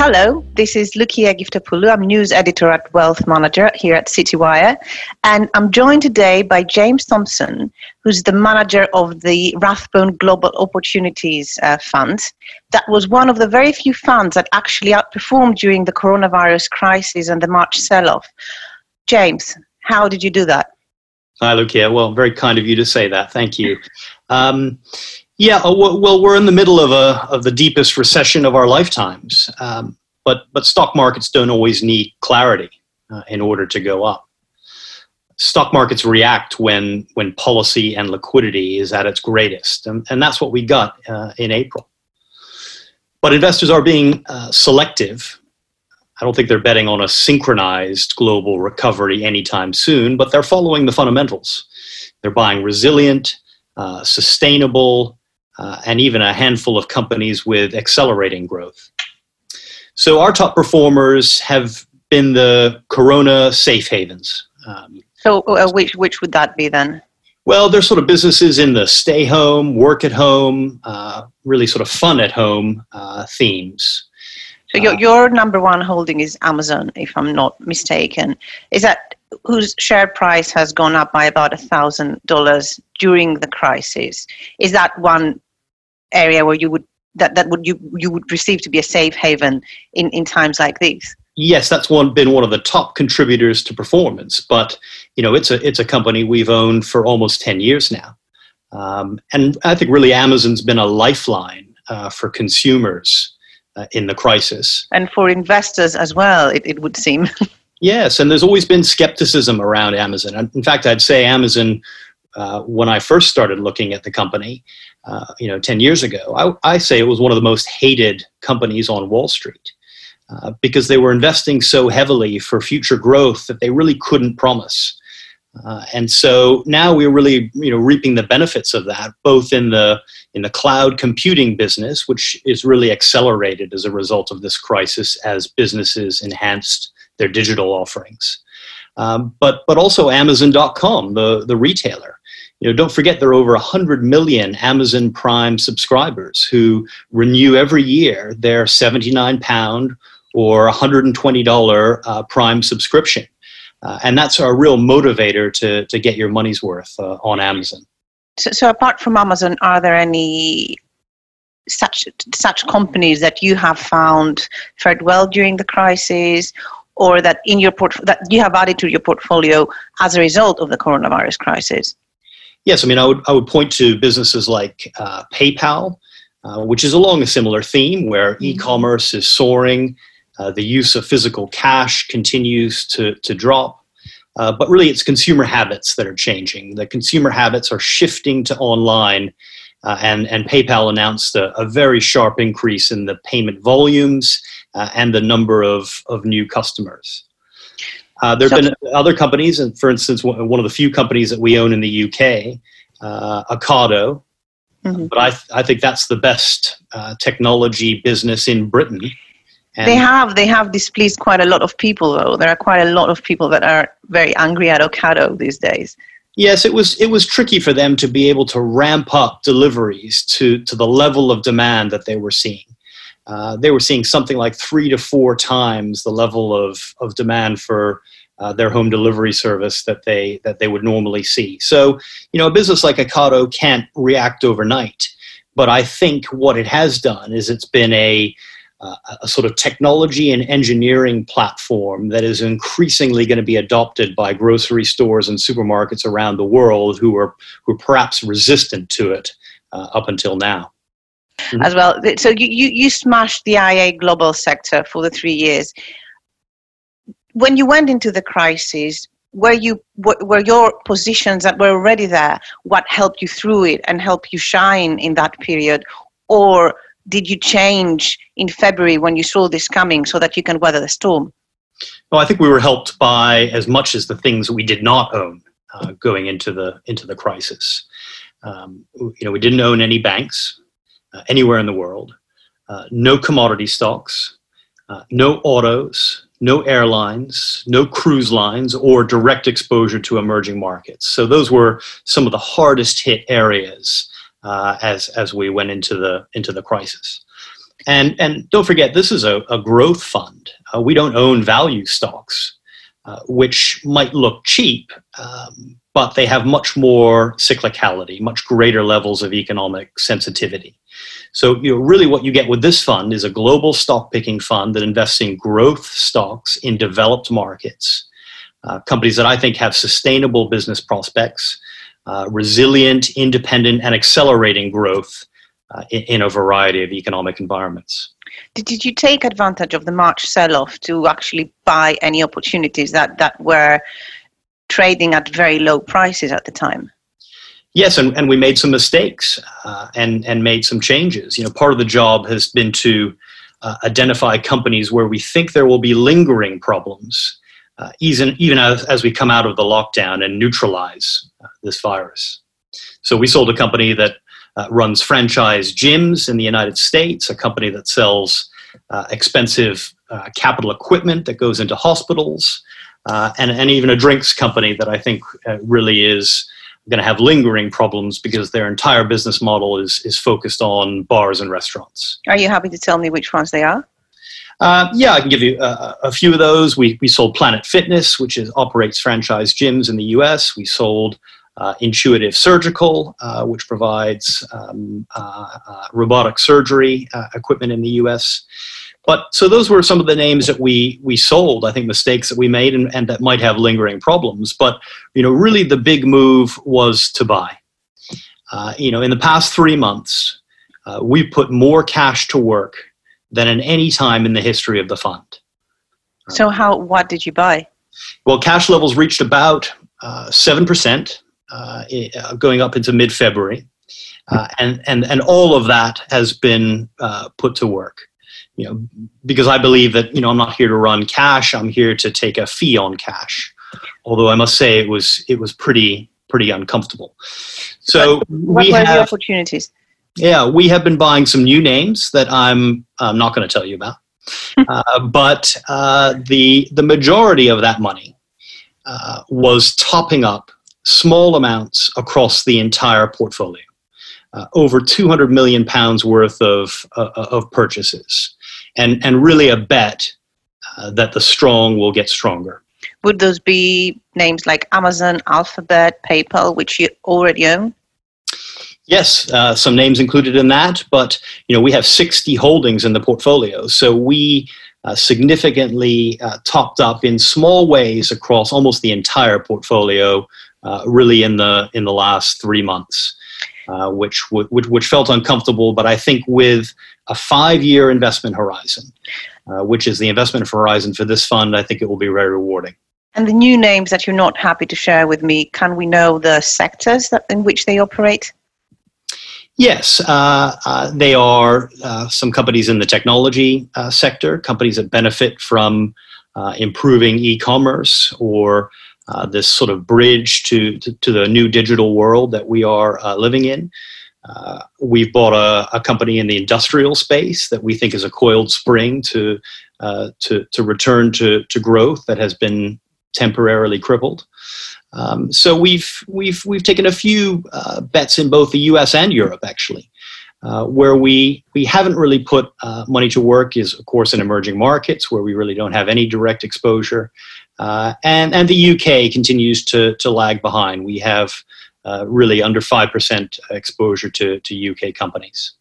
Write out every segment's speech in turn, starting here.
Hello, this is Lukia Giftopoulou. I'm news editor at Wealth Manager here at Citywire. And I'm joined today by James Thomson, who's the manager of the Rathbone Global Opportunities uh, Fund. That was one of the very few funds that actually outperformed during the coronavirus crisis and the March sell off. James, how did you do that? Hi, Lukia. Well, very kind of you to say that. Thank you. Um, yeah, uh, well, we're in the middle of a of the deepest recession of our lifetimes, um, but but stock markets don't always need clarity uh, in order to go up. Stock markets react when when policy and liquidity is at its greatest, and, and that's what we got uh, in April. But investors are being uh, selective. I don't think they're betting on a synchronized global recovery anytime soon, but they're following the fundamentals. They're buying resilient, uh, sustainable, uh, and even a handful of companies with accelerating growth. So our top performers have been the Corona safe havens. Um, so uh, which which would that be then? Well, they're sort of businesses in the stay home, work at home, uh, really sort of fun at home uh, themes. So your, uh, your number one holding is Amazon, if I'm not mistaken. Is that whose share price has gone up by about a thousand dollars during the crisis? Is that one area where you would that, that would you you would perceive to be a safe haven in, in times like these? Yes, that's one been one of the top contributors to performance. But you know, it's a it's a company we've owned for almost ten years now, um, and I think really Amazon's been a lifeline uh, for consumers uh, in the crisis and for investors as well. It, it would seem. yes, and there's always been skepticism around Amazon. In fact, I'd say Amazon. Uh, when I first started looking at the company, uh, you know, 10 years ago, I, I, say it was one of the most hated companies on Wall Street uh, because they were investing so heavily for future growth that they really couldn't promise. Uh, and so now we're really, you know, reaping the benefits of that, both in the in the cloud computing business, which is really accelerated as a result of this crisis as businesses enhanced their digital offerings, um, but but also Amazon.com, the the retailer you know, don't forget there are over 100 million Amazon Prime subscribers who renew every year their 79 pound or $120 uh, Prime subscription. Uh, and that's a real motivator to, to get your money's worth uh, on Amazon. So, so, apart from Amazon, are there any such such companies that you have found fared well during the crisis, or that in your port- that you have added to your portfolio as a result of the coronavirus crisis? Yes, I mean, I would, I would point to businesses like uh, PayPal, uh, which is along a similar theme where mm-hmm. e commerce is soaring, uh, the use of physical cash continues to, to drop. Uh, but really, it's consumer habits that are changing. The consumer habits are shifting to online, uh, and, and PayPal announced a, a, very sharp increase in the payment volumes uh, and the number of, of new customers. Uh, there have been other companies, and for instance, one of the few companies that we own in the UK, uh, Ocado. Mm-hmm. But I, th- I think that's the best uh, technology business in Britain. And they have they have displeased quite a lot of people though. There are quite a lot of people that are very angry at Ocado these days. Yes, it was it was tricky for them to be able to ramp up deliveries to to the level of demand that they were seeing. Uh, they were seeing something like three to four times the level of, of demand for uh, their home delivery service that they that they would normally see. So, you know, a business like Ocado can't react overnight, but I think what it has done is it's been a uh, a sort of technology and engineering platform that is increasingly going to be adopted by grocery stores and supermarkets around the world who are who are perhaps resistant to it uh, up until now mm-hmm. as well. So you, you, you smashed the IA global sector for the three years. When you went into the crisis, were you were your positions that were already there what helped you through it and helped you shine in that period, or did you change in February when you saw this coming so that you can weather the storm? Well, I think we were helped by as much as the things we did not own uh, going into the into the crisis. Um, you know, we didn't own any banks anywhere in the world, uh, no commodity stocks, uh, no autos, no airlines, no cruise lines, or direct exposure to emerging markets. So those were some of the hardest hit areas uh, as as we went into the into the crisis. And, and don't forget, this is a, a growth fund. Uh, we don't own value stocks, uh, which might look cheap, um, but they have much more cyclicality, much greater levels of economic sensitivity. So, you know, really, what you get with this fund is a global stock picking fund that invests in growth stocks in developed markets, uh, companies that I think have sustainable business prospects, uh, resilient, independent, and accelerating growth uh, in, in, a variety of economic environments. Did, you take advantage of the March sell off to actually buy any opportunities that, that were trading at very low prices at the time? Yes, and, and we made some mistakes uh, and, and made some changes. You know, part of the job has been to uh, identify companies where we think there will be lingering problems, uh, even, even as, as we come out of the lockdown and neutralize uh, this virus. So we sold a company that uh, runs franchise gyms in the United States, a company that sells uh, expensive capital equipment that goes into hospitals, and, and even a drinks company that I think really is going to have lingering problems because their entire business model is, is focused on bars and restaurants. Are you happy to tell me which ones they are? Uh, yeah, I can give you a, a, few of those. We, we sold Planet Fitness, which is, operates franchise gyms in the US. We sold uh, Intuitive Surgical, uh, which provides um, uh, uh robotic surgery uh, equipment in the US. But so those were some of the names that we we sold. I think mistakes that we made and, and that might have lingering problems. But you know, really the big move was to buy. Uh, you know, in the past three months, we put more cash to work than in any time in the history of the fund. So how what did you buy? Well, cash levels reached about seven percent uh, uh, going up into mid February. Uh, and, and, and all of that has been uh, put to work. You know, because I believe that you know I'm not here to run cash. I'm here to take a fee on cash. Although I must say it was it was pretty pretty uncomfortable. So what we were have, the opportunities? Yeah, we have been buying some new names that I'm I'm not going to tell you about. uh, but uh, the the majority of that money uh, was topping up small amounts across the entire portfolio. Uh, over 200 million pounds worth of, uh, of purchases, and, and really a bet uh, that the strong will get stronger. Would those be names like Amazon, Alphabet, PayPal, which you already own? Yes, uh, some names included in that, but you know we have 60 holdings in the portfolio, so we uh, significantly uh, topped up in small ways across almost the entire portfolio uh, really in the in the last three months, uh, which, which which felt uncomfortable. But I think with a five-year investment horizon, uh, which is the investment horizon for this fund, I think it will be very rewarding. And the new names that you're not happy to share with me, can we know the sectors that, in which they operate? Yes, uh, uh, they are uh, some companies in the technology uh, sector, companies that benefit from uh, improving e commerce or uh, this sort of bridge to, to, to, the new digital world that we are uh, living in. Uh, we've bought a, a, company in the industrial space that we think is a coiled spring to, uh, to, to return to, to growth that has been temporarily crippled. Um, so we've, we've, we've taken a few uh, bets in both the US and Europe, actually. Uh, where we, we haven't really put uh, money to work is, of course, in emerging markets where we really don't have any direct exposure. Uh, and, and the UK continues to, to lag behind. We have uh, really under 5% exposure to, to UK companies.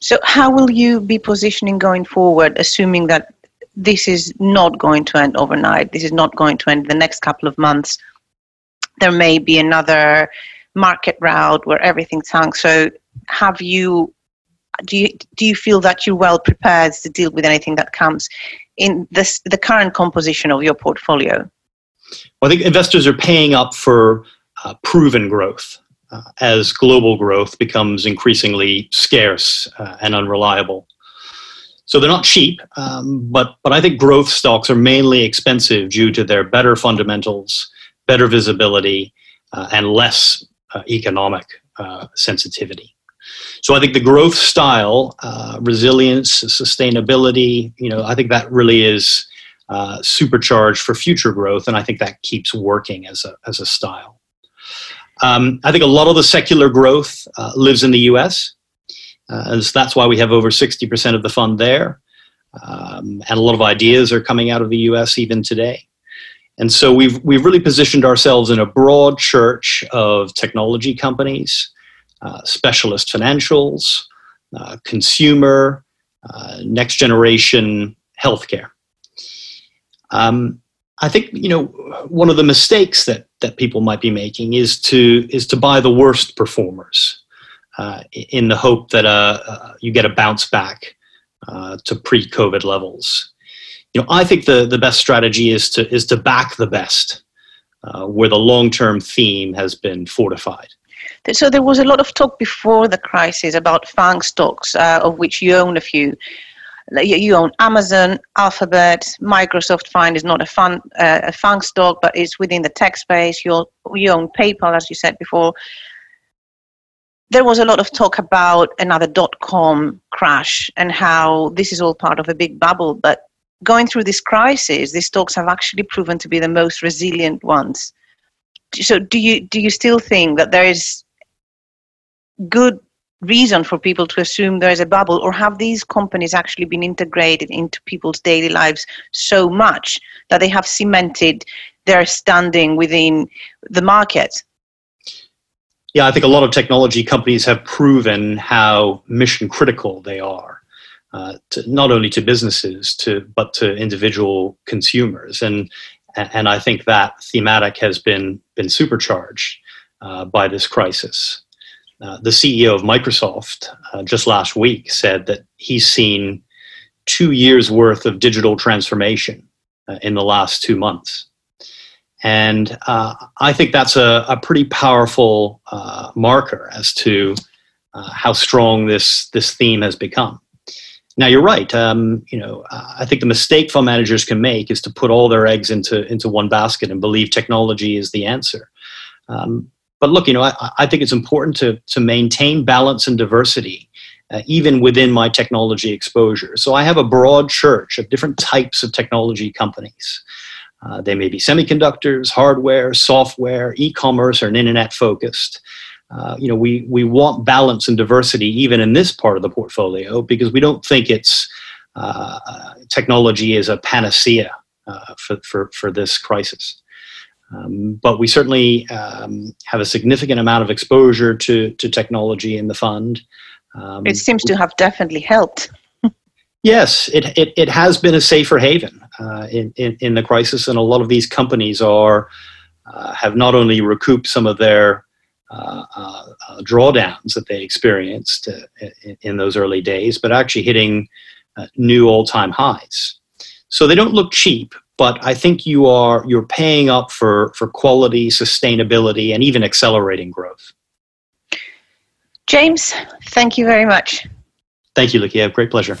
So, how will you be positioning going forward, assuming that this is not going to end overnight? This is not going to end the next couple of months. There may be another market route where everything tanks. So, have you do you do you feel that you're well prepared to deal with anything that comes in this the current composition of your portfolio? Well, I think investors are paying up for uh, proven growth uh, as global growth becomes increasingly scarce uh, and unreliable. So they're not cheap, um, but but I think growth stocks are mainly expensive due to their better fundamentals, better visibility, uh, and less uh, economic uh, sensitivity. So I think the growth style, uh, resilience, sustainability, you know, I think that really is uh, supercharged for future growth, and I think that keeps working as a as a style. Um, I think a lot of the secular growth uh, lives in the U.S. Uh, and so that's why we have over 60% of the fund there. Um, and a lot of ideas are coming out of the US even today. And so we've, we've really positioned ourselves in a broad church of technology companies, uh, specialist financials, uh, consumer, uh, next generation healthcare. Um, I think you know one of the mistakes that that people might be making is to is to buy the worst performers uh, in the hope that uh, you get a bounce back to pre-COVID levels. You know, I think the the best strategy is to is to back the best, uh, where the long-term theme has been fortified. So there was a lot of talk before the crisis about FANG stocks, uh, of which you own a few you own Amazon, Alphabet, Microsoft. Fine is not a fun uh, a FANG stock, but it's within the tech space. You you own PayPal, as you said before. There was a lot of talk about another dot com crash and how this is all part of a big bubble. But going through this crisis, these stocks have actually proven to be the most resilient ones. So, do you do you still think that there is good reason for people to assume there is a bubble or have these companies actually been integrated into people's daily lives so much that they have cemented their standing within the market? Yeah i think a lot of technology companies have proven how mission critical they are uh, to, not only to businesses to but to individual consumers. And and i think that thematic has been been supercharged uh, by this crisis uh, the CEO of Microsoft uh, just last week said that he's seen two years worth of digital transformation uh, in the last two months. And uh, I think that's a, a pretty powerful uh, marker as to how strong this, this theme has become. Now you're right. Um, you know, I think the mistake fund managers can make is to put all their eggs into into one basket and believe technology is the answer. Um, but look, you know, I, I think it's important to, to maintain balance and diversity. Uh, even within my technology exposure. So I have a broad church of different types of technology companies. Uh, they may be semiconductors, hardware, software, e-commerce, or an internet focused. Uh, you know, we we want balance and diversity even in this part of the portfolio because we don't think it's uh, technology is a panacea uh, for, for for this crisis. Um, but we certainly um, have a significant amount of exposure to, to technology in the fund. Um, it seems to have definitely helped. yes, it, it, it, has been a safer haven uh, in, in, in, the crisis, and a lot of these companies are uh, have not only recouped some of their uh, uh drawdowns that they experienced uh, in, in, those early days, but actually hitting uh, new all-time highs. So they don't look cheap, but I think you are you're paying up for for quality, sustainability, and even accelerating growth. James, thank you very much. Thank you, Lukia. Great pleasure.